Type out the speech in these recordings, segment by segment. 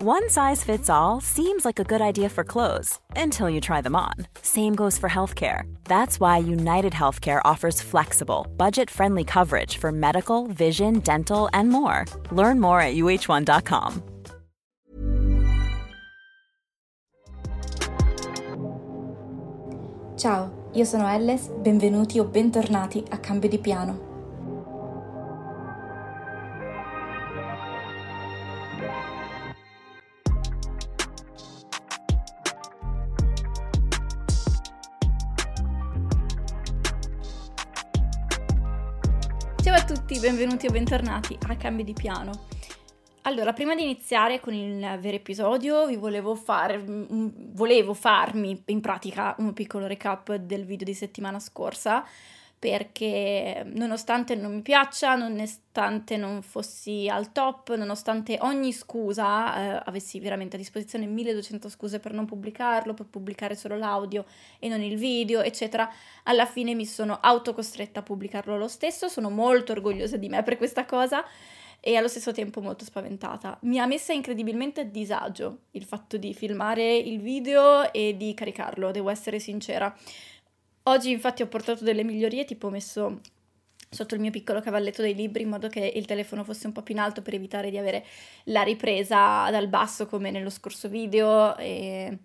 One size fits all seems like a good idea for clothes until you try them on. Same goes for healthcare. That's why United Healthcare offers flexible, budget-friendly coverage for medical, vision, dental, and more. Learn more at uh1.com. Ciao, io sono Elles, benvenuti o bentornati a Cambio di Piano. Benvenuti o bentornati a Cambio di Piano. Allora, prima di iniziare con il vero episodio, vi volevo fare, mm, volevo farmi in pratica un piccolo recap del video di settimana scorsa, perché nonostante non mi piaccia, nonostante non fossi al top, nonostante ogni scusa, eh, avessi veramente a disposizione 1200 scuse per non pubblicarlo, per pubblicare solo l'audio e non il video, eccetera, alla fine mi sono autocostretta a pubblicarlo lo stesso, sono molto orgogliosa di me per questa cosa e allo stesso tempo molto spaventata. Mi ha messa incredibilmente a disagio il fatto di filmare il video e di caricarlo, devo essere sincera. Oggi infatti ho portato delle migliorie, tipo ho messo sotto il mio piccolo cavalletto dei libri in modo che il telefono fosse un po' più in alto per evitare di avere la ripresa dal basso come nello scorso video. E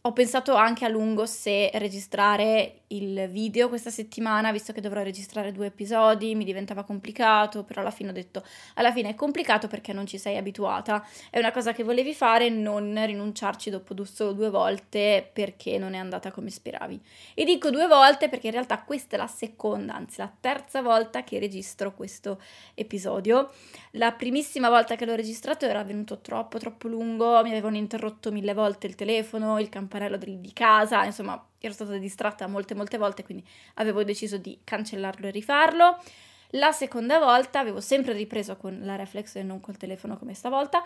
ho pensato anche a lungo se registrare il video questa settimana, visto che dovrò registrare due episodi, mi diventava complicato, però alla fine ho detto, alla fine è complicato perché non ci sei abituata, è una cosa che volevi fare, non rinunciarci dopo solo due volte perché non è andata come speravi. E dico due volte perché in realtà questa è la seconda, anzi la terza volta che registro questo episodio. La primissima volta che l'ho registrato era venuto troppo, troppo lungo, mi avevano interrotto mille volte il telefono, il campanello di casa, insomma ero stata distratta molte molte volte, quindi avevo deciso di cancellarlo e rifarlo. La seconda volta avevo sempre ripreso con la reflex e non col telefono come stavolta,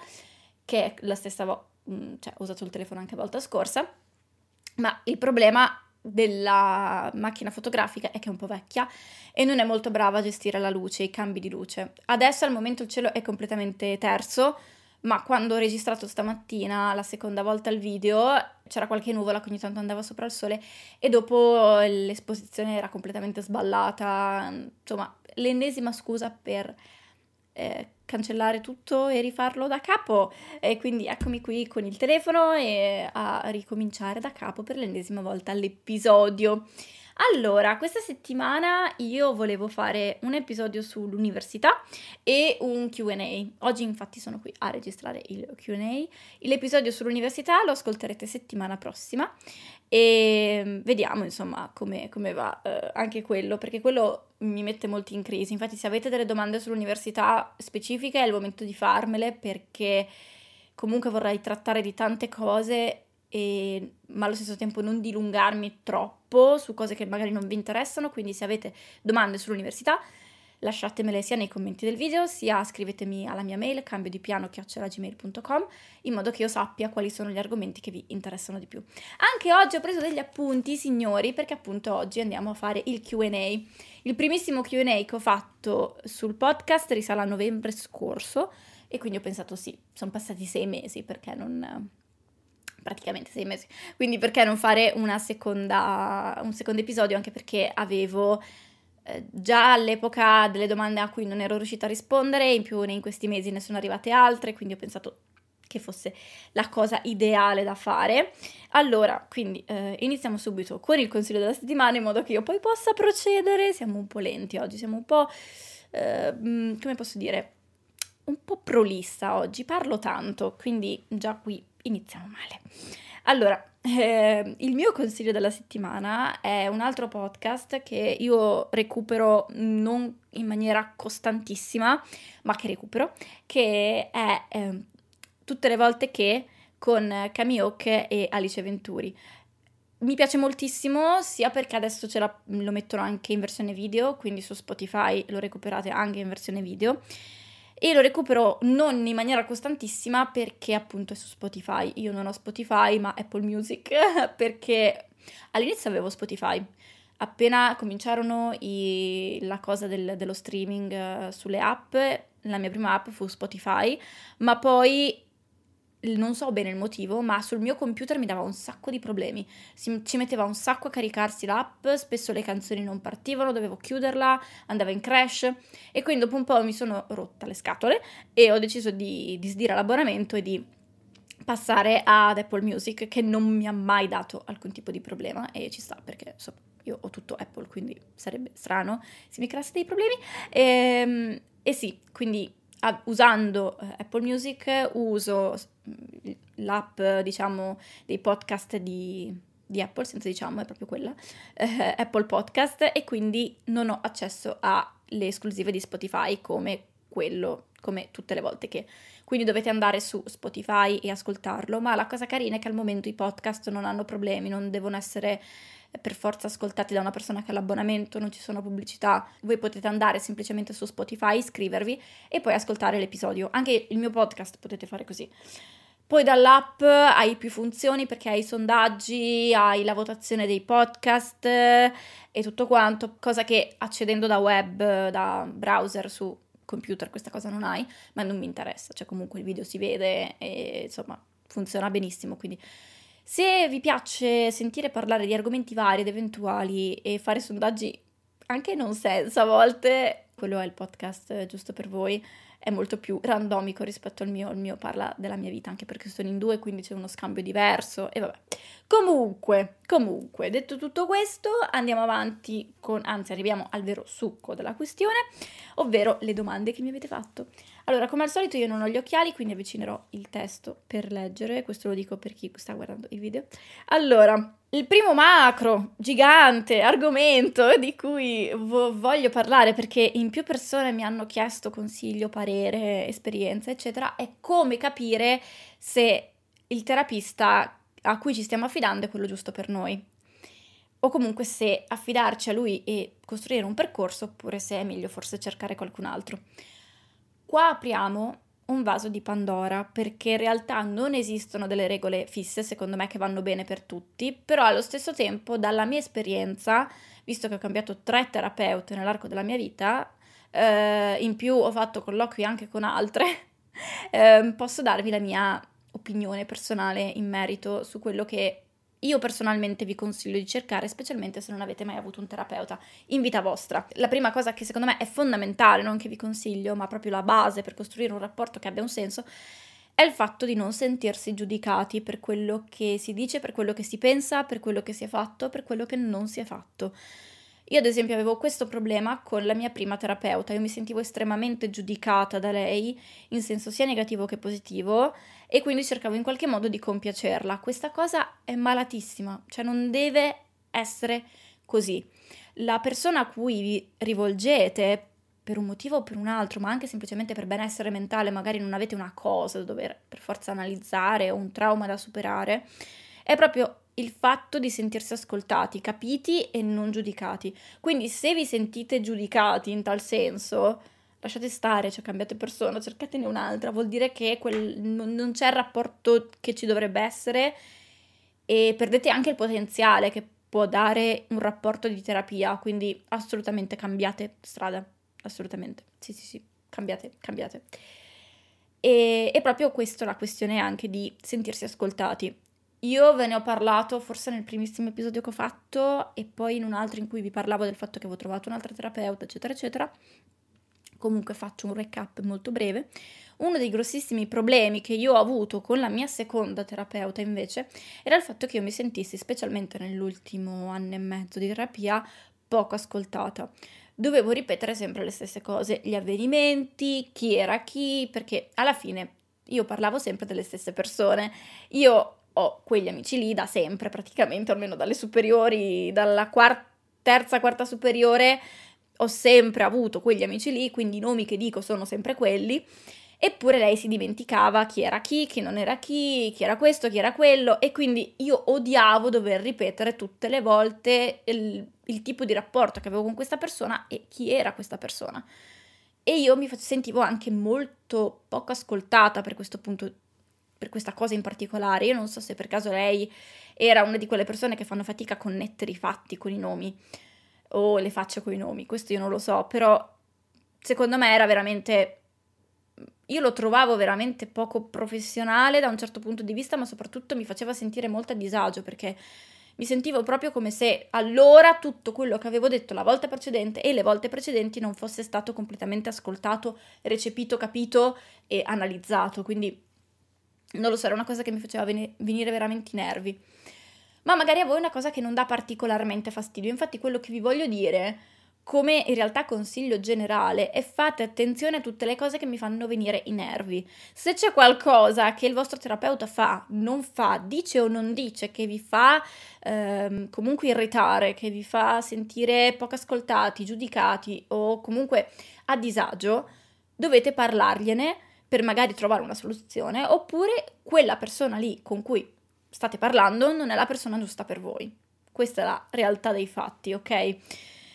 che è la stessa volta, cioè ho usato il telefono anche la volta scorsa, ma il problema della macchina fotografica è che è un po' vecchia e non è molto brava a gestire la luce, i cambi di luce. Adesso al momento il cielo è completamente terzo, ma quando ho registrato stamattina la seconda volta il video c'era qualche nuvola che ogni tanto andava sopra il sole e dopo l'esposizione era completamente sballata, insomma l'ennesima scusa per eh, cancellare tutto e rifarlo da capo e quindi eccomi qui con il telefono e a ricominciare da capo per l'ennesima volta l'episodio. Allora, questa settimana io volevo fare un episodio sull'università e un QA. Oggi infatti sono qui a registrare il QA. L'episodio sull'università lo ascolterete settimana prossima e vediamo insomma come, come va eh, anche quello, perché quello mi mette molto in crisi. Infatti se avete delle domande sull'università specifiche è il momento di farmele perché comunque vorrei trattare di tante cose e, ma allo stesso tempo non dilungarmi troppo su cose che magari non vi interessano, quindi se avete domande sull'università lasciatemele sia nei commenti del video sia scrivetemi alla mia mail cambio di piano chiocciolagmail.com in modo che io sappia quali sono gli argomenti che vi interessano di più. Anche oggi ho preso degli appunti, signori, perché appunto oggi andiamo a fare il Q&A. Il primissimo Q&A che ho fatto sul podcast risale a novembre scorso e quindi ho pensato sì, sono passati sei mesi perché non praticamente sei mesi. Quindi perché non fare seconda, un secondo episodio? Anche perché avevo eh, già all'epoca delle domande a cui non ero riuscita a rispondere, in più in questi mesi ne sono arrivate altre, quindi ho pensato che fosse la cosa ideale da fare. Allora, quindi eh, iniziamo subito con il consiglio della settimana in modo che io poi possa procedere. Siamo un po' lenti oggi, siamo un po', eh, mm, come posso dire, un po' prolissa oggi, parlo tanto, quindi già qui iniziamo male. Allora, eh, il mio consiglio della settimana è un altro podcast che io recupero non in maniera costantissima, ma che recupero, che è eh, tutte le volte che con Camille e Alice Venturi. Mi piace moltissimo sia perché adesso la, lo mettono anche in versione video, quindi su Spotify lo recuperate anche in versione video e lo recupero non in maniera costantissima perché appunto è su Spotify. Io non ho Spotify ma Apple Music perché all'inizio avevo Spotify. Appena cominciarono i, la cosa del, dello streaming uh, sulle app, la mia prima app fu Spotify, ma poi non so bene il motivo, ma sul mio computer mi dava un sacco di problemi. Si, ci metteva un sacco a caricarsi l'app, spesso le canzoni non partivano, dovevo chiuderla, andava in crash. E quindi dopo un po' mi sono rotta le scatole e ho deciso di, di sdire l'abbonamento e di passare ad Apple Music che non mi ha mai dato alcun tipo di problema. E ci sta perché insomma io ho tutto Apple quindi sarebbe strano se mi creasse dei problemi. E, ehm, e sì quindi usando eh, Apple Music uso mm, l'app, diciamo, dei podcast di, di Apple, senza diciamo, è proprio quella, eh, Apple Podcast, e quindi non ho accesso alle esclusive di Spotify come quello, come tutte le volte che... Quindi dovete andare su Spotify e ascoltarlo, ma la cosa carina è che al momento i podcast non hanno problemi, non devono essere per forza ascoltati da una persona che ha l'abbonamento, non ci sono pubblicità, voi potete andare semplicemente su Spotify, iscrivervi e poi ascoltare l'episodio. Anche il mio podcast potete fare così. Poi dall'app hai più funzioni perché hai i sondaggi, hai la votazione dei podcast e tutto quanto, cosa che accedendo da web, da browser su computer questa cosa non hai, ma non mi interessa, cioè comunque il video si vede e insomma funziona benissimo, quindi se vi piace sentire parlare di argomenti vari ed eventuali e fare sondaggi anche non senso a volte, quello è il podcast giusto per voi è molto più randomico rispetto al mio, il mio parla della mia vita, anche perché sono in due, quindi c'è uno scambio diverso e vabbè. Comunque, comunque, detto tutto questo, andiamo avanti con, anzi arriviamo al vero succo della questione, ovvero le domande che mi avete fatto. Allora, come al solito io non ho gli occhiali, quindi avvicinerò il testo per leggere, questo lo dico per chi sta guardando il video. Allora, il primo macro, gigante, argomento di cui vo- voglio parlare perché in più persone mi hanno chiesto consiglio, parere, esperienza, eccetera, è come capire se il terapista a cui ci stiamo affidando è quello giusto per noi. O comunque se affidarci a lui e costruire un percorso oppure se è meglio forse cercare qualcun altro. Qua apriamo un vaso di Pandora, perché in realtà non esistono delle regole fisse, secondo me, che vanno bene per tutti, però allo stesso tempo, dalla mia esperienza, visto che ho cambiato tre terapeute nell'arco della mia vita, eh, in più ho fatto colloqui anche con altre, eh, posso darvi la mia opinione personale in merito su quello che io personalmente vi consiglio di cercare, specialmente se non avete mai avuto un terapeuta in vita vostra. La prima cosa che secondo me è fondamentale, non che vi consiglio, ma proprio la base per costruire un rapporto che abbia un senso, è il fatto di non sentirsi giudicati per quello che si dice, per quello che si pensa, per quello che si è fatto, per quello che non si è fatto. Io ad esempio avevo questo problema con la mia prima terapeuta, io mi sentivo estremamente giudicata da lei in senso sia negativo che positivo e quindi cercavo in qualche modo di compiacerla. Questa cosa è malatissima, cioè non deve essere così. La persona a cui vi rivolgete per un motivo o per un altro, ma anche semplicemente per benessere mentale, magari non avete una cosa da dover per forza analizzare o un trauma da superare, è proprio il fatto di sentirsi ascoltati, capiti e non giudicati. Quindi se vi sentite giudicati in tal senso, lasciate stare, cioè cambiate persona, cercatene un'altra, vuol dire che quel, non, non c'è il rapporto che ci dovrebbe essere e perdete anche il potenziale che può dare un rapporto di terapia, quindi assolutamente cambiate strada, assolutamente, sì sì sì, cambiate, cambiate. E, e proprio questa è la questione anche di sentirsi ascoltati. Io ve ne ho parlato forse nel primissimo episodio che ho fatto e poi in un altro in cui vi parlavo del fatto che avevo trovato un'altra terapeuta, eccetera, eccetera. Comunque faccio un recap molto breve. Uno dei grossissimi problemi che io ho avuto con la mia seconda terapeuta invece era il fatto che io mi sentissi, specialmente nell'ultimo anno e mezzo di terapia, poco ascoltata. Dovevo ripetere sempre le stesse cose, gli avvenimenti, chi era chi, perché alla fine io parlavo sempre delle stesse persone. Io ho quegli amici lì da sempre, praticamente, almeno dalle superiori, dalla quarta, terza, quarta superiore, ho sempre avuto quegli amici lì, quindi i nomi che dico sono sempre quelli. Eppure lei si dimenticava chi era chi, chi non era chi, chi era questo, chi era quello, e quindi io odiavo dover ripetere tutte le volte il, il tipo di rapporto che avevo con questa persona e chi era questa persona. E io mi sentivo anche molto poco ascoltata per questo punto, per questa cosa in particolare. Io non so se per caso lei era una di quelle persone che fanno fatica a connettere i fatti con i nomi o le facce con i nomi, questo io non lo so, però secondo me era veramente io lo trovavo veramente poco professionale da un certo punto di vista, ma soprattutto mi faceva sentire molto a disagio perché mi sentivo proprio come se allora tutto quello che avevo detto la volta precedente e le volte precedenti non fosse stato completamente ascoltato, recepito, capito e analizzato. Quindi non lo so, era una cosa che mi faceva venire veramente i nervi. Ma magari a voi è una cosa che non dà particolarmente fastidio. Infatti quello che vi voglio dire come in realtà consiglio generale è fate attenzione a tutte le cose che mi fanno venire i nervi. Se c'è qualcosa che il vostro terapeuta fa, non fa, dice o non dice, che vi fa ehm, comunque irritare, che vi fa sentire poco ascoltati, giudicati o comunque a disagio, dovete parlargliene per magari trovare una soluzione, oppure quella persona lì con cui state parlando non è la persona giusta per voi. Questa è la realtà dei fatti, ok?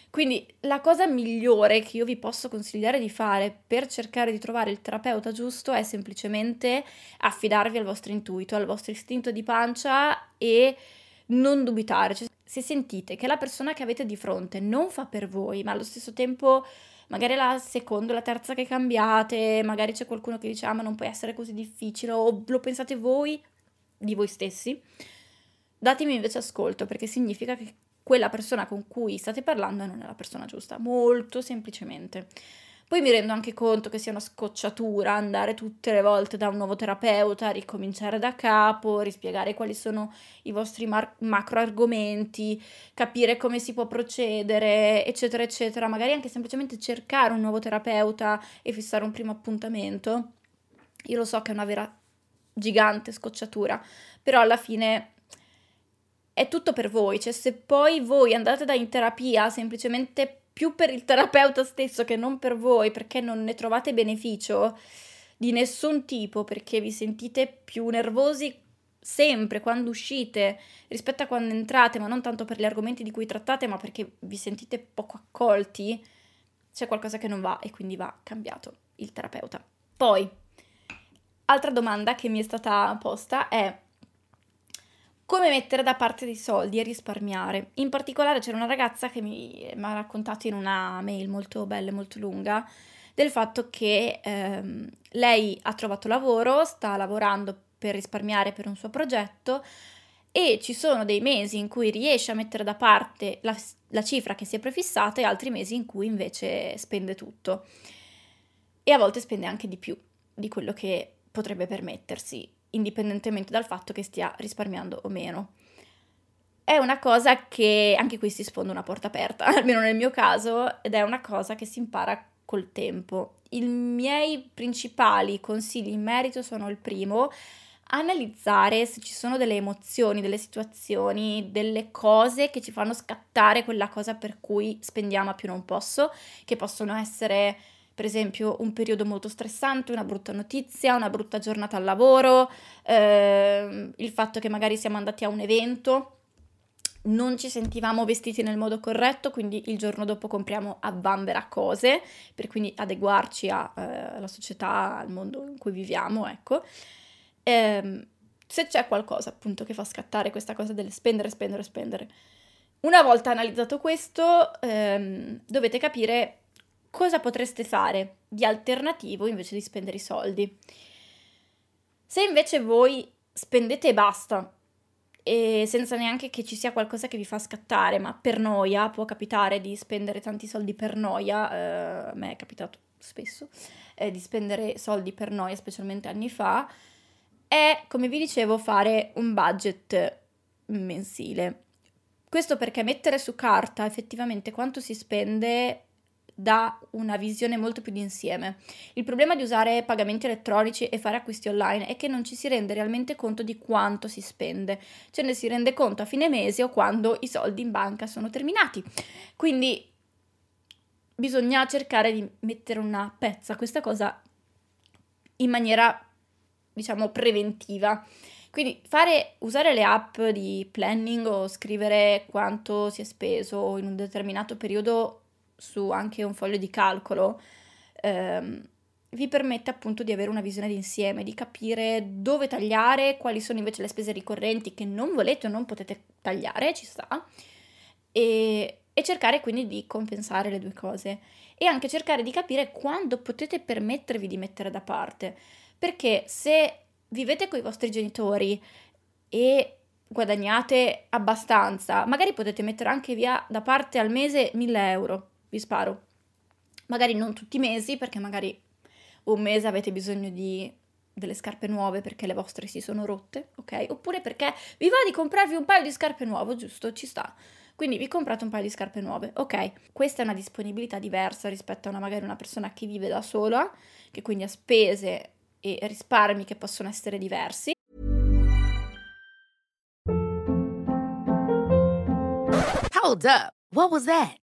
Quindi la cosa migliore che io vi posso consigliare di fare per cercare di trovare il terapeuta giusto è semplicemente affidarvi al vostro intuito, al vostro istinto di pancia e non dubitare. Cioè, se sentite che la persona che avete di fronte non fa per voi, ma allo stesso tempo magari la seconda o la terza che cambiate, magari c'è qualcuno che dice ah ma non può essere così difficile o lo pensate voi di voi stessi, datemi invece ascolto perché significa che quella persona con cui state parlando non è la persona giusta, molto semplicemente. Poi mi rendo anche conto che sia una scocciatura andare tutte le volte da un nuovo terapeuta, ricominciare da capo, rispiegare quali sono i vostri mar- macro argomenti, capire come si può procedere, eccetera, eccetera. Magari anche semplicemente cercare un nuovo terapeuta e fissare un primo appuntamento. Io lo so che è una vera gigante scocciatura, però alla fine è tutto per voi, cioè se poi voi andate da in terapia semplicemente più per il terapeuta stesso che non per voi, perché non ne trovate beneficio di nessun tipo, perché vi sentite più nervosi sempre quando uscite rispetto a quando entrate, ma non tanto per gli argomenti di cui trattate, ma perché vi sentite poco accolti, c'è qualcosa che non va e quindi va cambiato il terapeuta. Poi, altra domanda che mi è stata posta è come mettere da parte dei soldi e risparmiare. In particolare c'era una ragazza che mi, mi ha raccontato in una mail molto bella e molto lunga del fatto che ehm, lei ha trovato lavoro, sta lavorando per risparmiare per un suo progetto e ci sono dei mesi in cui riesce a mettere da parte la, la cifra che si è prefissata e altri mesi in cui invece spende tutto. E a volte spende anche di più di quello che potrebbe permettersi indipendentemente dal fatto che stia risparmiando o meno. È una cosa che anche qui si sfonda una porta aperta, almeno nel mio caso, ed è una cosa che si impara col tempo. I miei principali consigli in merito sono il primo, analizzare se ci sono delle emozioni, delle situazioni, delle cose che ci fanno scattare quella cosa per cui spendiamo a più non posso, che possono essere per esempio un periodo molto stressante, una brutta notizia, una brutta giornata al lavoro, eh, il fatto che magari siamo andati a un evento, non ci sentivamo vestiti nel modo corretto, quindi il giorno dopo compriamo a bambera cose per quindi adeguarci a, eh, alla società, al mondo in cui viviamo, ecco. Eh, se c'è qualcosa appunto che fa scattare questa cosa del spendere, spendere, spendere. Una volta analizzato questo, ehm, dovete capire cosa potreste fare di alternativo invece di spendere i soldi? Se invece voi spendete e basta, e senza neanche che ci sia qualcosa che vi fa scattare, ma per noia può capitare di spendere tanti soldi per noia, eh, a me è capitato spesso, eh, di spendere soldi per noi, specialmente anni fa, è, come vi dicevo, fare un budget mensile. Questo perché mettere su carta effettivamente quanto si spende dà una visione molto più d'insieme. Il problema di usare pagamenti elettronici e fare acquisti online è che non ci si rende realmente conto di quanto si spende, ce ne si rende conto a fine mese o quando i soldi in banca sono terminati. Quindi bisogna cercare di mettere una pezza a questa cosa in maniera, diciamo, preventiva. Quindi fare, usare le app di planning o scrivere quanto si è speso in un determinato periodo su anche un foglio di calcolo, ehm, vi permette appunto di avere una visione d'insieme, di capire dove tagliare, quali sono invece le spese ricorrenti che non volete o non potete tagliare, ci sta, e, e cercare quindi di compensare le due cose. E anche cercare di capire quando potete permettervi di mettere da parte, perché se vivete con i vostri genitori e guadagnate abbastanza, magari potete mettere anche via da parte al mese 1000 euro vi sparo. Magari non tutti i mesi, perché magari un mese avete bisogno di delle scarpe nuove perché le vostre si sono rotte, ok? Oppure perché vi va di comprarvi un paio di scarpe nuove, giusto? Ci sta. Quindi vi comprate un paio di scarpe nuove, ok? Questa è una disponibilità diversa rispetto a una, magari una persona che vive da sola, che quindi ha spese e risparmi che possono essere diversi. Hold up. What was that?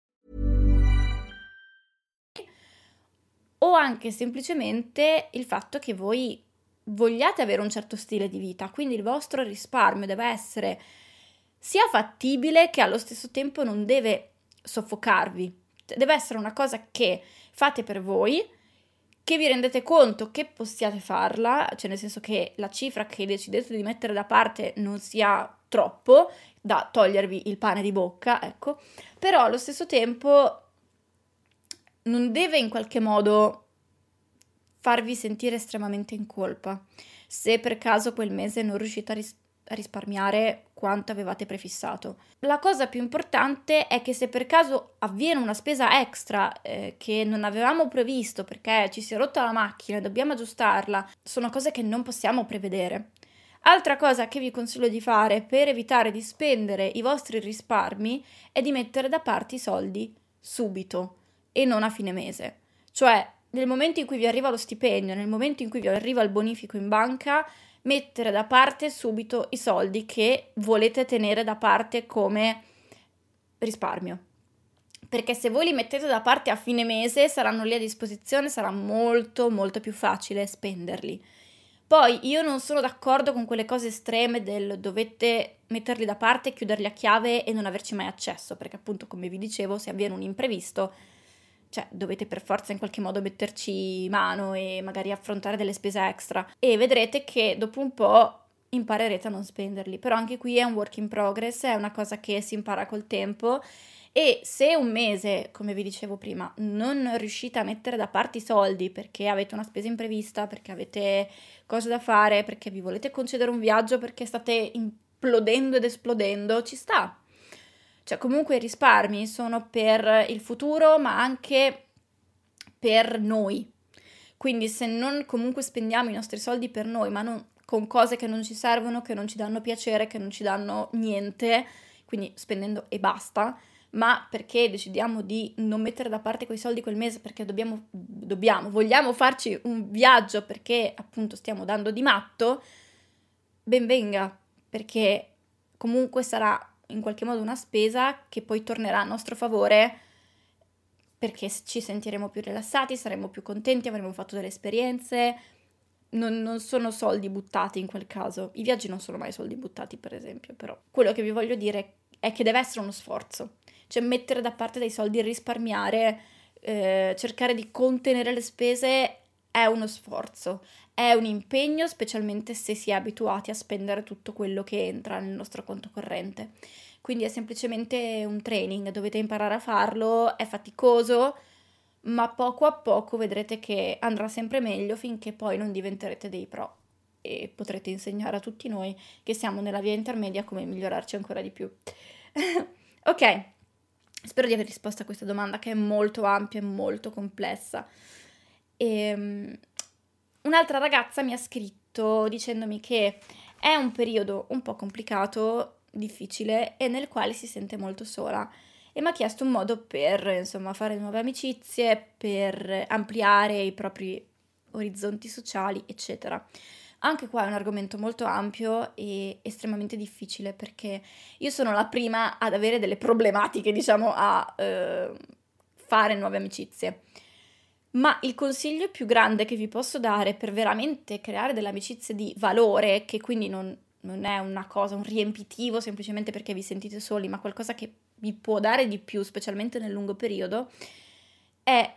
O anche semplicemente il fatto che voi vogliate avere un certo stile di vita, quindi il vostro risparmio deve essere sia fattibile che allo stesso tempo non deve soffocarvi, deve essere una cosa che fate per voi, che vi rendete conto che possiate farla, cioè nel senso che la cifra che decidete di mettere da parte non sia troppo da togliervi il pane di bocca, ecco, però allo stesso tempo non deve in qualche modo farvi sentire estremamente in colpa se per caso quel mese non riuscite a, ris- a risparmiare quanto avevate prefissato. La cosa più importante è che se per caso avviene una spesa extra eh, che non avevamo previsto perché ci si è rotta la macchina e dobbiamo aggiustarla, sono cose che non possiamo prevedere. Altra cosa che vi consiglio di fare per evitare di spendere i vostri risparmi è di mettere da parte i soldi subito e non a fine mese. Cioè, nel momento in cui vi arriva lo stipendio, nel momento in cui vi arriva il bonifico in banca, mettere da parte subito i soldi che volete tenere da parte come risparmio. Perché se voi li mettete da parte a fine mese, saranno lì a disposizione, sarà molto molto più facile spenderli. Poi io non sono d'accordo con quelle cose estreme del dovete metterli da parte, chiuderli a chiave e non averci mai accesso, perché appunto come vi dicevo, se avviene un imprevisto, cioè dovete per forza in qualche modo metterci mano e magari affrontare delle spese extra. E vedrete che dopo un po' imparerete a non spenderli, però anche qui è un work in progress, è una cosa che si impara col tempo. E se un mese, come vi dicevo prima, non riuscite a mettere da parte i soldi perché avete una spesa imprevista, perché avete cose da fare, perché vi volete concedere un viaggio, perché state implodendo ed esplodendo, ci sta, cioè comunque i risparmi sono per il futuro, ma anche per noi. Quindi se non comunque spendiamo i nostri soldi per noi, ma non con cose che non ci servono, che non ci danno piacere, che non ci danno niente, quindi spendendo e basta, ma perché decidiamo di non mettere da parte quei soldi quel mese perché dobbiamo, dobbiamo, vogliamo farci un viaggio perché appunto stiamo dando di matto, ben venga, perché comunque sarà in qualche modo una spesa che poi tornerà a nostro favore perché ci sentiremo più rilassati, saremo più contenti, avremo fatto delle esperienze. Non, non, sono soldi buttati in quel caso. I viaggi non sono mai soldi buttati, per esempio, però quello che vi voglio dire è che deve essere uno sforzo. Cioè mettere da parte dei soldi, risparmiare, eh, cercare di contenere le spese è uno sforzo, è un impegno, specialmente se si è abituati a spendere tutto quello che entra nel nostro conto corrente. Quindi è semplicemente un training, dovete imparare a farlo, è faticoso, ma poco a poco vedrete che andrà sempre meglio finché poi non diventerete dei pro e potrete insegnare a tutti noi che siamo nella via intermedia come migliorarci ancora di più. ok, spero di aver risposto a questa domanda che è molto ampia e molto complessa. E, um, un'altra ragazza mi ha scritto dicendomi che è un periodo un po' complicato difficile e nel quale si sente molto sola e mi ha chiesto un modo per insomma fare nuove amicizie, per ampliare i propri orizzonti sociali, eccetera. Anche qua è un argomento molto ampio e estremamente difficile perché io sono la prima ad avere delle problematiche, diciamo, a eh, fare nuove amicizie. Ma il consiglio più grande che vi posso dare per veramente creare delle amicizie di valore, che quindi non, non è una cosa, un riempitivo semplicemente perché vi sentite soli, ma qualcosa che vi può dare di più, specialmente nel lungo periodo, è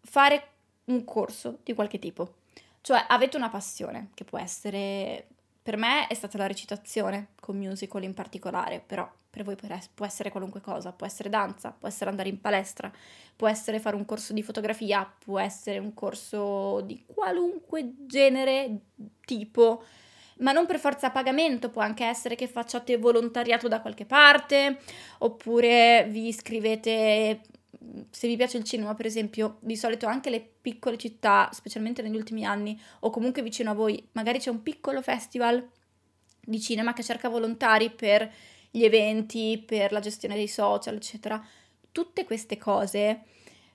fare un corso di qualche tipo. Cioè avete una passione, che può essere, per me è stata la recitazione, con musical in particolare, però per voi può essere qualunque cosa, può essere danza, può essere andare in palestra, può essere fare un corso di fotografia, può essere un corso di qualunque genere, tipo, ma non per forza a pagamento, può anche essere che facciate volontariato da qualche parte, oppure vi iscrivete, se vi piace il cinema per esempio, di solito anche le piccole città, specialmente negli ultimi anni, o comunque vicino a voi, magari c'è un piccolo festival di cinema che cerca volontari per gli eventi, per la gestione dei social, eccetera. Tutte queste cose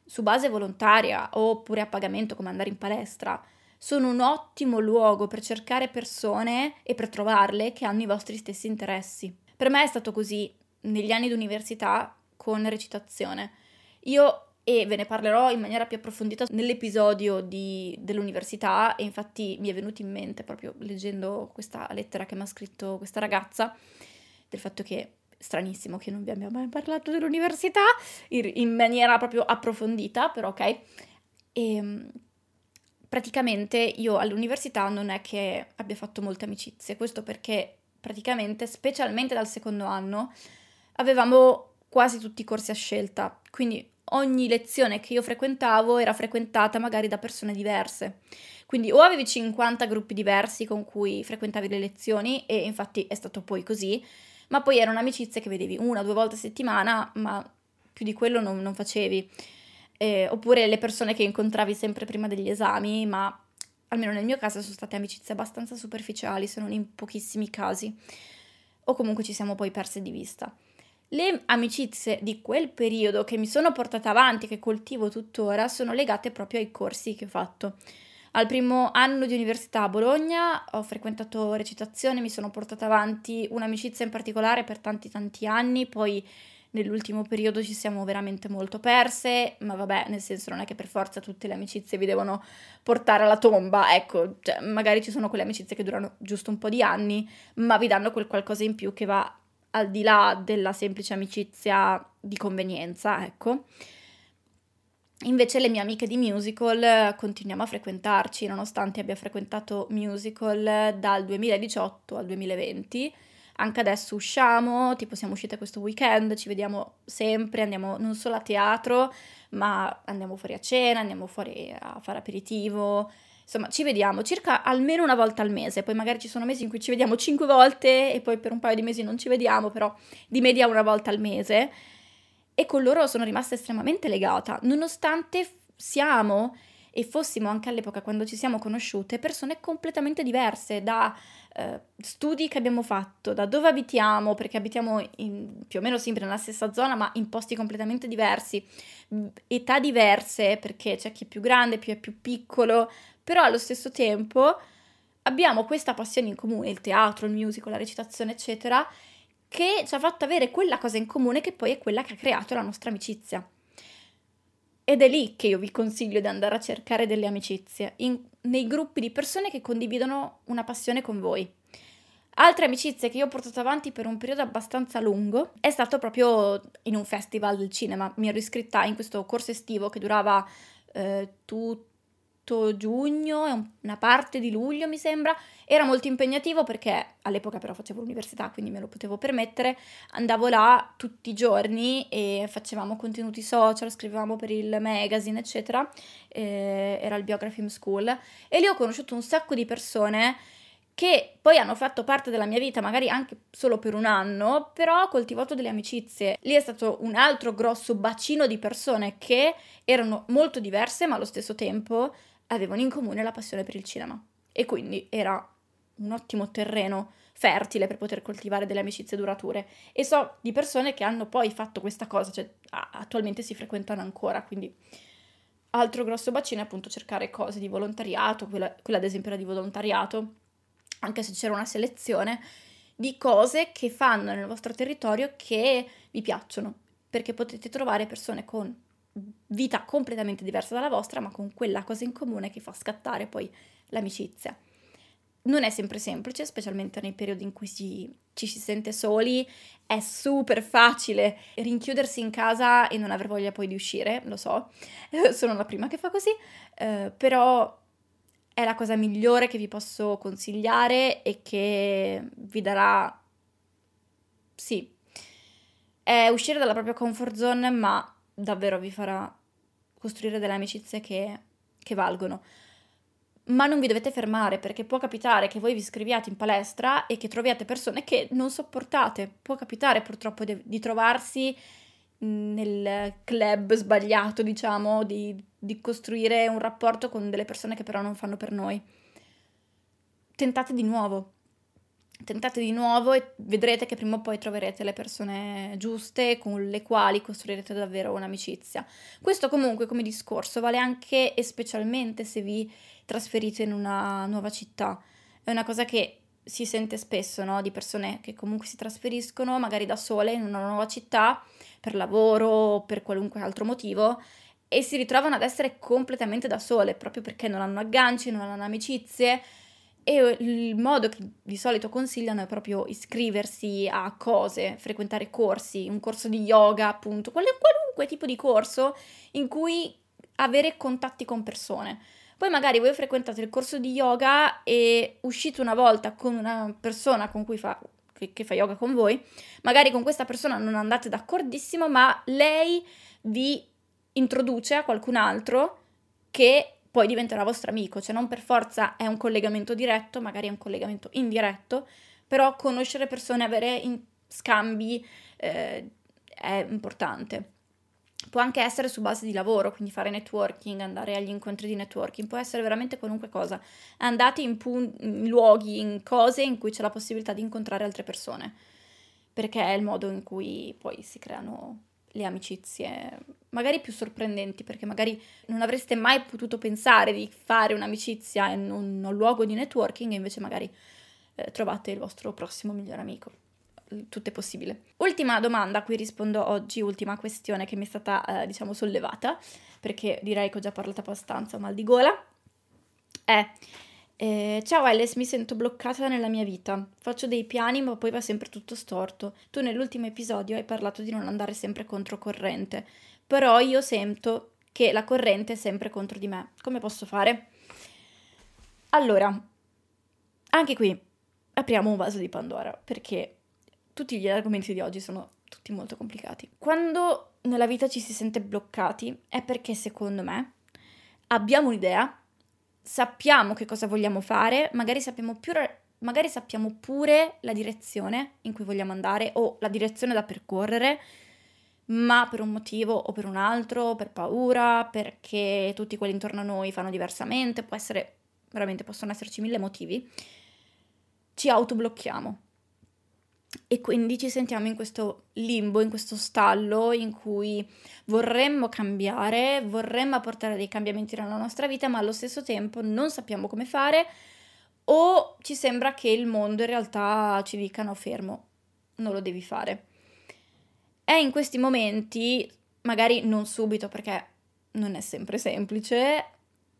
su base volontaria oppure a pagamento come andare in palestra sono un ottimo luogo per cercare persone e per trovarle che hanno i vostri stessi interessi. Per me è stato così negli anni d'università con recitazione. Io e ve ne parlerò in maniera più approfondita nell'episodio di, dell'università e infatti mi è venuto in mente proprio leggendo questa lettera che mi ha scritto questa ragazza del fatto che stranissimo che non vi abbia mai parlato dell'università in, maniera proprio approfondita, però ok. E ehm, praticamente io all'università non è che abbia fatto molte amicizie, questo perché praticamente, specialmente dal secondo anno, avevamo quasi tutti i corsi a scelta, quindi ogni lezione che io frequentavo era frequentata magari da persone diverse. Quindi o avevi 50 gruppi diversi con cui frequentavi le lezioni, e infatti è stato poi così, ma poi erano amicizie che vedevi una o due volte a settimana, ma più di quello non, non facevi eh, oppure le persone che incontravi sempre prima degli esami, ma almeno nel mio caso sono state amicizie abbastanza superficiali, se non in pochissimi casi, o comunque ci siamo poi perse di vista. Le amicizie di quel periodo che mi sono portata avanti, che coltivo tuttora, sono legate proprio ai corsi che ho fatto. Al primo anno di università a Bologna ho frequentato recitazione, mi sono portata avanti un'amicizia in particolare per tanti tanti anni, poi nell'ultimo periodo ci siamo veramente molto perse, ma vabbè, nel senso non è che per forza tutte le amicizie vi devono portare alla tomba, ecco, cioè, magari ci sono quelle amicizie che durano giusto un po' di anni, ma vi danno quel qualcosa in più che va al di là della semplice amicizia di convenienza, ecco. Invece le mie amiche di musical continuiamo a frequentarci, nonostante abbia frequentato musical dal 2018 al 2020 anche adesso usciamo, tipo siamo uscite questo weekend, ci vediamo sempre, andiamo non solo a teatro, ma andiamo fuori a cena, andiamo fuori a fare aperitivo. Insomma, ci vediamo circa almeno una volta al mese, poi magari ci sono mesi in cui ci vediamo cinque volte e poi per un paio di mesi non ci vediamo, però di media una volta al mese. E con loro sono rimasta estremamente legata, nonostante siamo e fossimo anche all'epoca quando ci siamo conosciute persone completamente diverse da eh, studi che abbiamo fatto, da dove abitiamo, perché abitiamo in, più o meno sempre nella stessa zona ma in posti completamente diversi, età diverse perché c'è chi è più grande, chi è più piccolo, però allo stesso tempo abbiamo questa passione in comune, il teatro, il musical, la recitazione eccetera, che ci ha fatto avere quella cosa in comune che poi è quella che ha creato la nostra amicizia. Ed è lì che io vi consiglio di andare a cercare delle amicizie, in, nei gruppi di persone che condividono una passione con voi. Altre amicizie che io ho portato avanti per un periodo abbastanza lungo è stato proprio in un festival del cinema. Mi ero iscritta in questo corso estivo che durava eh, tutto giugno e una parte di luglio mi sembra. Era molto impegnativo perché all'epoca però facevo l'università, quindi me lo potevo permettere. Andavo là tutti i giorni e facevamo contenuti social, scrivevamo per il magazine, eccetera. Eh, era il Biography School e lì ho conosciuto un sacco di persone che poi hanno fatto parte della mia vita, magari anche solo per un anno, però ho coltivato delle amicizie. Lì è stato un altro grosso bacino di persone che erano molto diverse, ma allo stesso tempo avevano in comune la passione per il cinema. E quindi era un ottimo terreno fertile per poter coltivare delle amicizie durature. E so di persone che hanno poi fatto questa cosa, cioè attualmente si frequentano ancora, quindi altro grosso bacino è appunto cercare cose di volontariato, quella, quella ad esempio era di volontariato, anche se c'era una selezione di cose che fanno nel vostro territorio che vi piacciono, perché potete trovare persone con vita completamente diversa dalla vostra, ma con quella cosa in comune che fa scattare poi l'amicizia. Non è sempre semplice, specialmente nei periodi in cui si, ci si sente soli, è super facile rinchiudersi in casa e non aver voglia poi di uscire, lo so, sono la prima che fa così, eh, però è la cosa migliore che vi posso consigliare e che vi darà, sì, è uscire dalla propria comfort zone, ma davvero vi farà costruire delle amicizie che, che valgono. Ma non vi dovete fermare perché può capitare che voi vi iscriviate in palestra e che troviate persone che non sopportate. Può capitare purtroppo di, di trovarsi nel club sbagliato, diciamo, di, di costruire un rapporto con delle persone che però non fanno per noi. Tentate di nuovo, tentate di nuovo e vedrete che prima o poi troverete le persone giuste con le quali costruirete davvero un'amicizia. Questo comunque come discorso vale anche e specialmente se vi trasferite in una nuova città. È una cosa che si sente spesso, no? Di persone che comunque si trasferiscono magari da sole in una nuova città per lavoro o per qualunque altro motivo e si ritrovano ad essere completamente da sole proprio perché non hanno agganci, non hanno amicizie e il modo che di solito consigliano è proprio iscriversi a cose, frequentare corsi, un corso di yoga, appunto, qualunque tipo di corso in cui avere contatti con persone. Poi magari voi frequentate il corso di yoga e uscite una volta con una persona con cui fa, che, che fa yoga con voi, magari con questa persona non andate d'accordissimo, ma lei vi introduce a qualcun altro che poi diventerà vostro amico, cioè non per forza è un collegamento diretto, magari è un collegamento indiretto, però conoscere persone, avere scambi eh, è importante. Può anche essere su base di lavoro, quindi fare networking, andare agli incontri di networking, può essere veramente qualunque cosa. Andate in, pun- in luoghi, in cose in cui c'è la possibilità di incontrare altre persone, perché è il modo in cui poi si creano le amicizie magari più sorprendenti perché magari non avreste mai potuto pensare di fare un'amicizia in un, luogo di networking e invece magari eh, trovate il vostro prossimo migliore amico. Tutto è possibile. Ultima domanda a cui rispondo oggi, ultima questione che mi è stata eh, diciamo sollevata perché direi che ho già parlato abbastanza, mal di gola, è eh, ciao Alice, mi sento bloccata nella mia vita. Faccio dei piani, ma poi va sempre tutto storto. Tu nell'ultimo episodio hai parlato di non andare sempre controcorrente, però io sento che la corrente è sempre contro di me. Come posso fare? Allora, anche qui apriamo un vaso di Pandora, perché tutti gli argomenti di oggi sono tutti molto complicati. Quando nella vita ci si sente bloccati è perché secondo me abbiamo un'idea sappiamo che cosa vogliamo fare, magari sappiamo, più, magari sappiamo pure la direzione in cui vogliamo andare o la direzione da percorrere, ma per un motivo o per un altro, per paura, perché tutti quelli intorno a noi fanno diversamente, può essere, veramente possono esserci mille motivi, ci autoblocchiamo. E quindi ci sentiamo in questo limbo, in questo stallo in cui vorremmo cambiare, vorremmo apportare dei cambiamenti nella nostra vita, ma allo stesso tempo non sappiamo come fare o ci sembra che il mondo in realtà ci dica no fermo, non lo devi fare. È in questi momenti, magari non subito perché non è sempre semplice,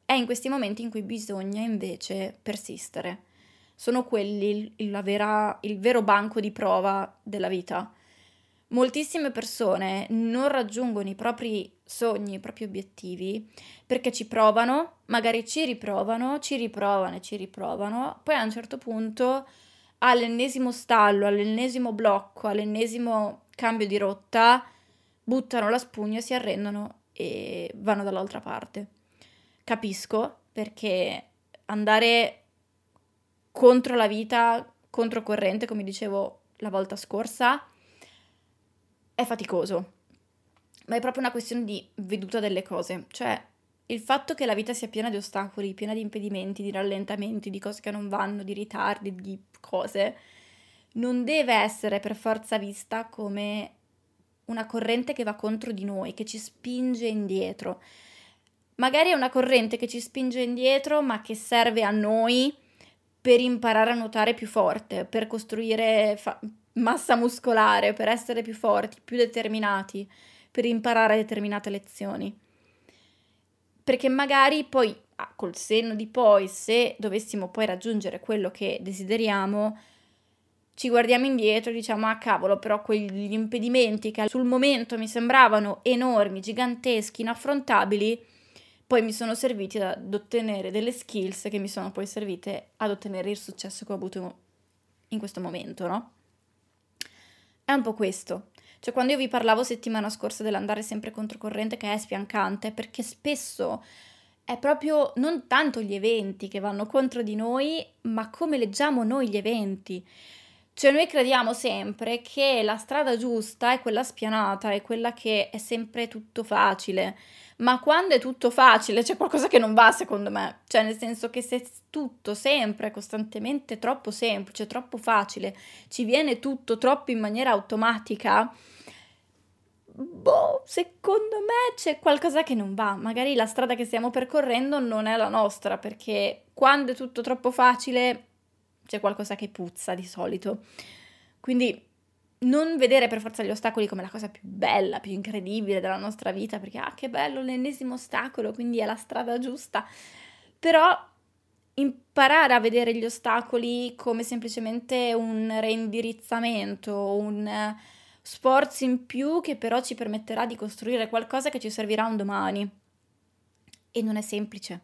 è in questi momenti in cui bisogna invece persistere. Sono quelli il, vera, il vero banco di prova della vita. Moltissime persone non raggiungono i propri sogni, i propri obiettivi perché ci provano, magari ci riprovano, ci riprovano e ci riprovano, poi a un certo punto all'ennesimo stallo, all'ennesimo blocco, all'ennesimo cambio di rotta, buttano la spugna, si arrendono e vanno dall'altra parte. Capisco perché andare contro la vita, controcorrente, come dicevo la volta scorsa, è faticoso. Ma è proprio una questione di veduta delle cose. Cioè, il fatto che la vita sia piena di ostacoli, piena di impedimenti, di rallentamenti, di cose che non vanno, di ritardi, di cose, non deve essere per forza vista come una corrente che va contro di noi, che ci spinge indietro. Magari è una corrente che ci spinge indietro, ma che serve a noi per imparare a nuotare più forte, per costruire fa- massa muscolare, per essere più forti, più determinati, per imparare determinate lezioni. Perché magari poi, ah, col senno di poi, se dovessimo poi raggiungere quello che desideriamo, ci guardiamo indietro e diciamo ah cavolo però quegli impedimenti che sul momento mi sembravano enormi, giganteschi, inaffrontabili, poi mi sono serviti ad ottenere delle skills che mi sono poi servite ad ottenere il successo che ho avuto in questo momento, no? È un po' questo. Cioè quando io vi parlavo settimana scorsa dell'andare sempre controcorrente che è sfiancante, perché spesso è proprio non tanto gli eventi che vanno contro di noi, ma come leggiamo noi gli eventi. Cioè noi crediamo sempre che la strada giusta è quella spianata, è quella che è sempre tutto facile, ma quando è tutto facile c'è qualcosa che non va secondo me, cioè nel senso che se tutto sempre, costantemente troppo semplice, troppo facile, ci viene tutto troppo in maniera automatica, boh, secondo me c'è qualcosa che non va, magari la strada che stiamo percorrendo non è la nostra, perché quando è tutto troppo facile c'è qualcosa che puzza di solito. Quindi non vedere per forza gli ostacoli come la cosa più bella, più incredibile della nostra vita, perché ah che bello l'ennesimo ostacolo, quindi è la strada giusta. Però imparare a vedere gli ostacoli come semplicemente un reindirizzamento, un sforzo in più che però ci permetterà di costruire qualcosa che ci servirà un domani. E non è semplice.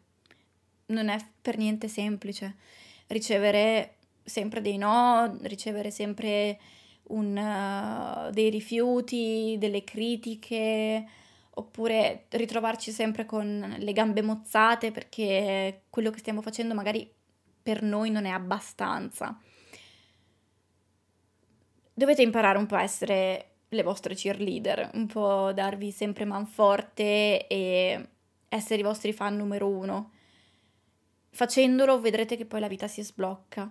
Non è per niente semplice ricevere sempre dei no, ricevere sempre un, uh, dei rifiuti, delle critiche, oppure ritrovarci sempre con le gambe mozzate perché quello che stiamo facendo magari per noi non è abbastanza. Dovete imparare un po' a essere le vostre cheerleader, un po' darvi sempre manforte e essere i vostri fan numero uno. Facendolo vedrete che poi la vita si sblocca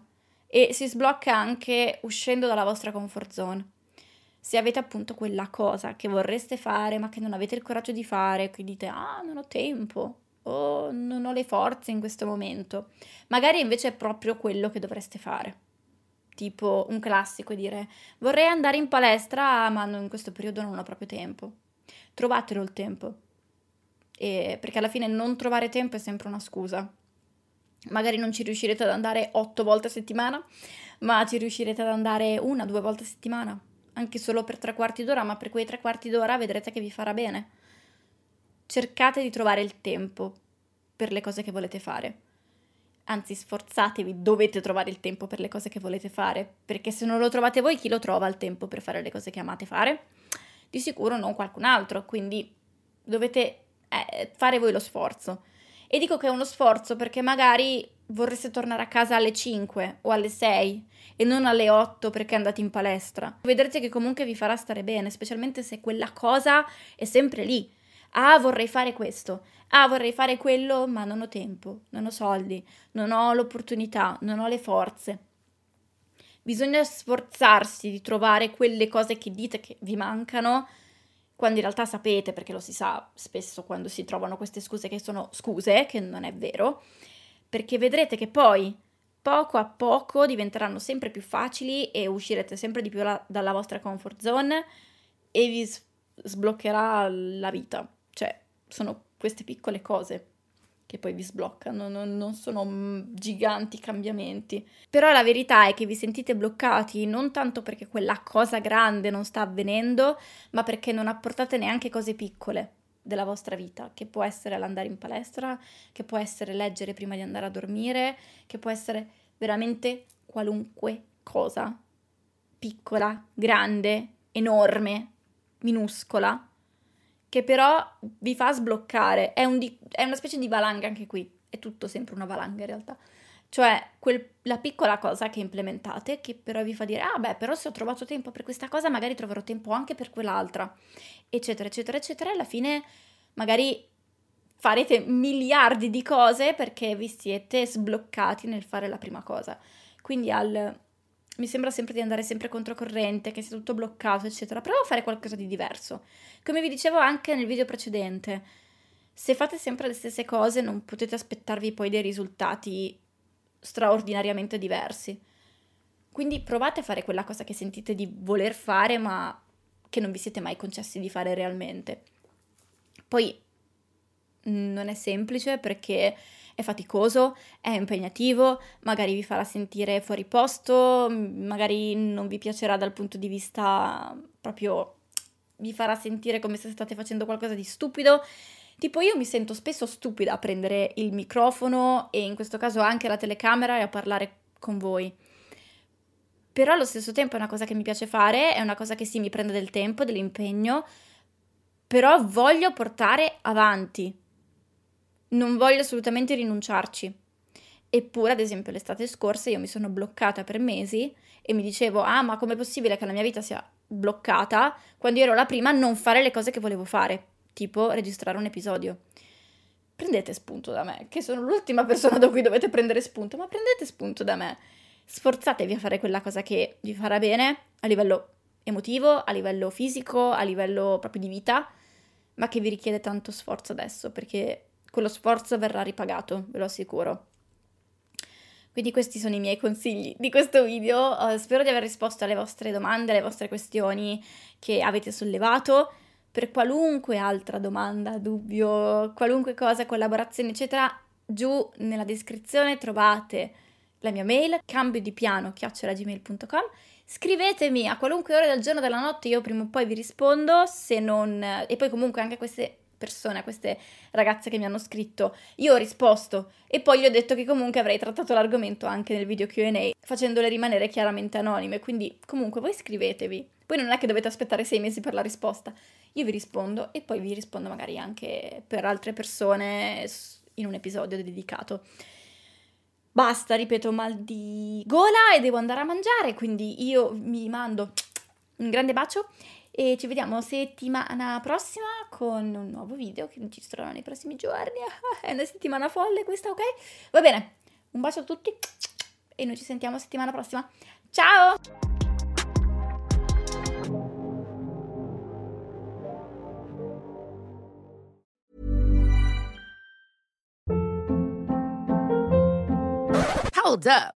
e si sblocca anche uscendo dalla vostra comfort zone. Se avete appunto quella cosa che vorreste fare ma che non avete il coraggio di fare, che dite ah non ho tempo o non ho le forze in questo momento, magari invece è proprio quello che dovreste fare. Tipo un classico è dire vorrei andare in palestra ma in questo periodo non ho proprio tempo. Trovatelo il tempo. E perché alla fine non trovare tempo è sempre una scusa magari non ci riuscirete ad andare otto volte a settimana, ma ci riuscirete ad andare una, due volte a settimana, anche solo per tre quarti d'ora, ma per quei tre quarti d'ora vedrete che vi farà bene. Cercate di trovare il tempo per le cose che volete fare. Anzi, sforzatevi, dovete trovare il tempo per le cose che volete fare, perché se non lo trovate voi, chi lo trova il tempo per fare le cose che amate fare? Di sicuro non qualcun altro, quindi dovete eh, fare voi lo sforzo. E dico che è uno sforzo perché magari vorreste tornare a casa alle 5 o alle 6 e non alle 8 perché andate in palestra. Vedrete che comunque vi farà stare bene, specialmente se quella cosa è sempre lì. Ah, vorrei fare questo. Ah, vorrei fare quello, ma non ho tempo, non ho soldi, non ho l'opportunità, non ho le forze. Bisogna sforzarsi di trovare quelle cose che dite che vi mancano, quando in realtà sapete, perché lo si sa spesso quando si trovano queste scuse che sono scuse, che non è vero, perché vedrete che poi poco a poco diventeranno sempre più facili e uscirete sempre di più la, dalla vostra comfort zone e vi s- sbloccherà la vita. Cioè, sono queste piccole cose che poi vi sbloccano, non, non sono mm, giganti cambiamenti. Però la verità è che vi sentite bloccati non tanto perché quella cosa grande non sta avvenendo, ma perché non apportate neanche cose piccole della vostra vita, che può essere l'andare in palestra, che può essere leggere prima di andare a dormire, che può essere veramente qualunque cosa, piccola, grande, enorme, minuscola, che però vi fa sbloccare. È, un di- è una specie di valanga anche qui, è tutto sempre una valanga in realtà. Cioè, quel, la piccola cosa che implementate, che però vi fa dire, ah beh, però se ho trovato tempo per questa cosa, magari troverò tempo anche per quell'altra, eccetera, eccetera, eccetera, e alla fine magari farete miliardi di cose perché vi siete sbloccati nel fare la prima cosa. Quindi al, mi sembra sempre di andare sempre controcorrente, che sia tutto bloccato, eccetera. Prova a fare qualcosa di diverso. Come vi dicevo anche nel video precedente, se fate sempre le stesse cose non potete aspettarvi poi dei risultati straordinariamente diversi. Quindi provate a fare quella cosa che sentite di voler fare, ma che non vi siete mai concessi di fare realmente. Poi non è semplice perché è faticoso, è impegnativo, magari vi farà sentire fuori posto, magari non vi piacerà dal punto di vista proprio vi farà sentire come se state facendo qualcosa di stupido. Tipo io mi sento spesso stupida a prendere il microfono e in questo caso anche la telecamera e a parlare con voi. Però allo stesso tempo è una cosa che mi piace fare, è una cosa che sì mi prende del tempo, dell'impegno, però voglio portare avanti. Non voglio assolutamente rinunciarci. Eppure, ad esempio, l'estate scorsa io mi sono bloccata per mesi e mi dicevo, ah, ma com'è possibile che la mia vita sia bloccata quando io ero la prima a non fare le cose che volevo fare, tipo registrare un episodio. Prendete spunto da me, che sono l'ultima persona da cui dovete prendere spunto, ma prendete spunto da me. Sforzatevi a fare quella cosa che vi farà bene a livello emotivo, a livello fisico, a livello proprio di vita, ma che vi richiede tanto sforzo adesso, perché quello sforzo verrà ripagato, ve lo assicuro. Quindi questi sono i miei consigli di questo video. Uh, spero di aver risposto alle vostre domande, alle vostre questioni che avete sollevato. Per qualunque altra domanda, dubbio, qualunque cosa, collaborazione, eccetera, giù nella descrizione trovate la mia mail, cambio di piano chiocciolagmail.com. Scrivetemi a qualunque ora del giorno o della notte, io prima o poi vi rispondo, se non... e poi comunque anche queste persone, a queste ragazze che mi hanno scritto, io ho risposto e poi gli ho detto che comunque avrei trattato l'argomento anche nel video QA, facendole rimanere chiaramente anonime, quindi comunque voi scrivetevi. Poi non è che dovete aspettare sei mesi per la risposta, io vi rispondo e poi vi rispondo magari anche per altre persone in un episodio dedicato. Basta, ripeto, mal di gola e devo andare a mangiare, quindi io mi mando un grande bacio e ci vediamo settimana prossima con un nuovo video che registrerò nei prossimi giorni. È una settimana folle questa, ok? Va bene, un bacio a tutti e noi ci sentiamo settimana prossima. Ciao! Hold up.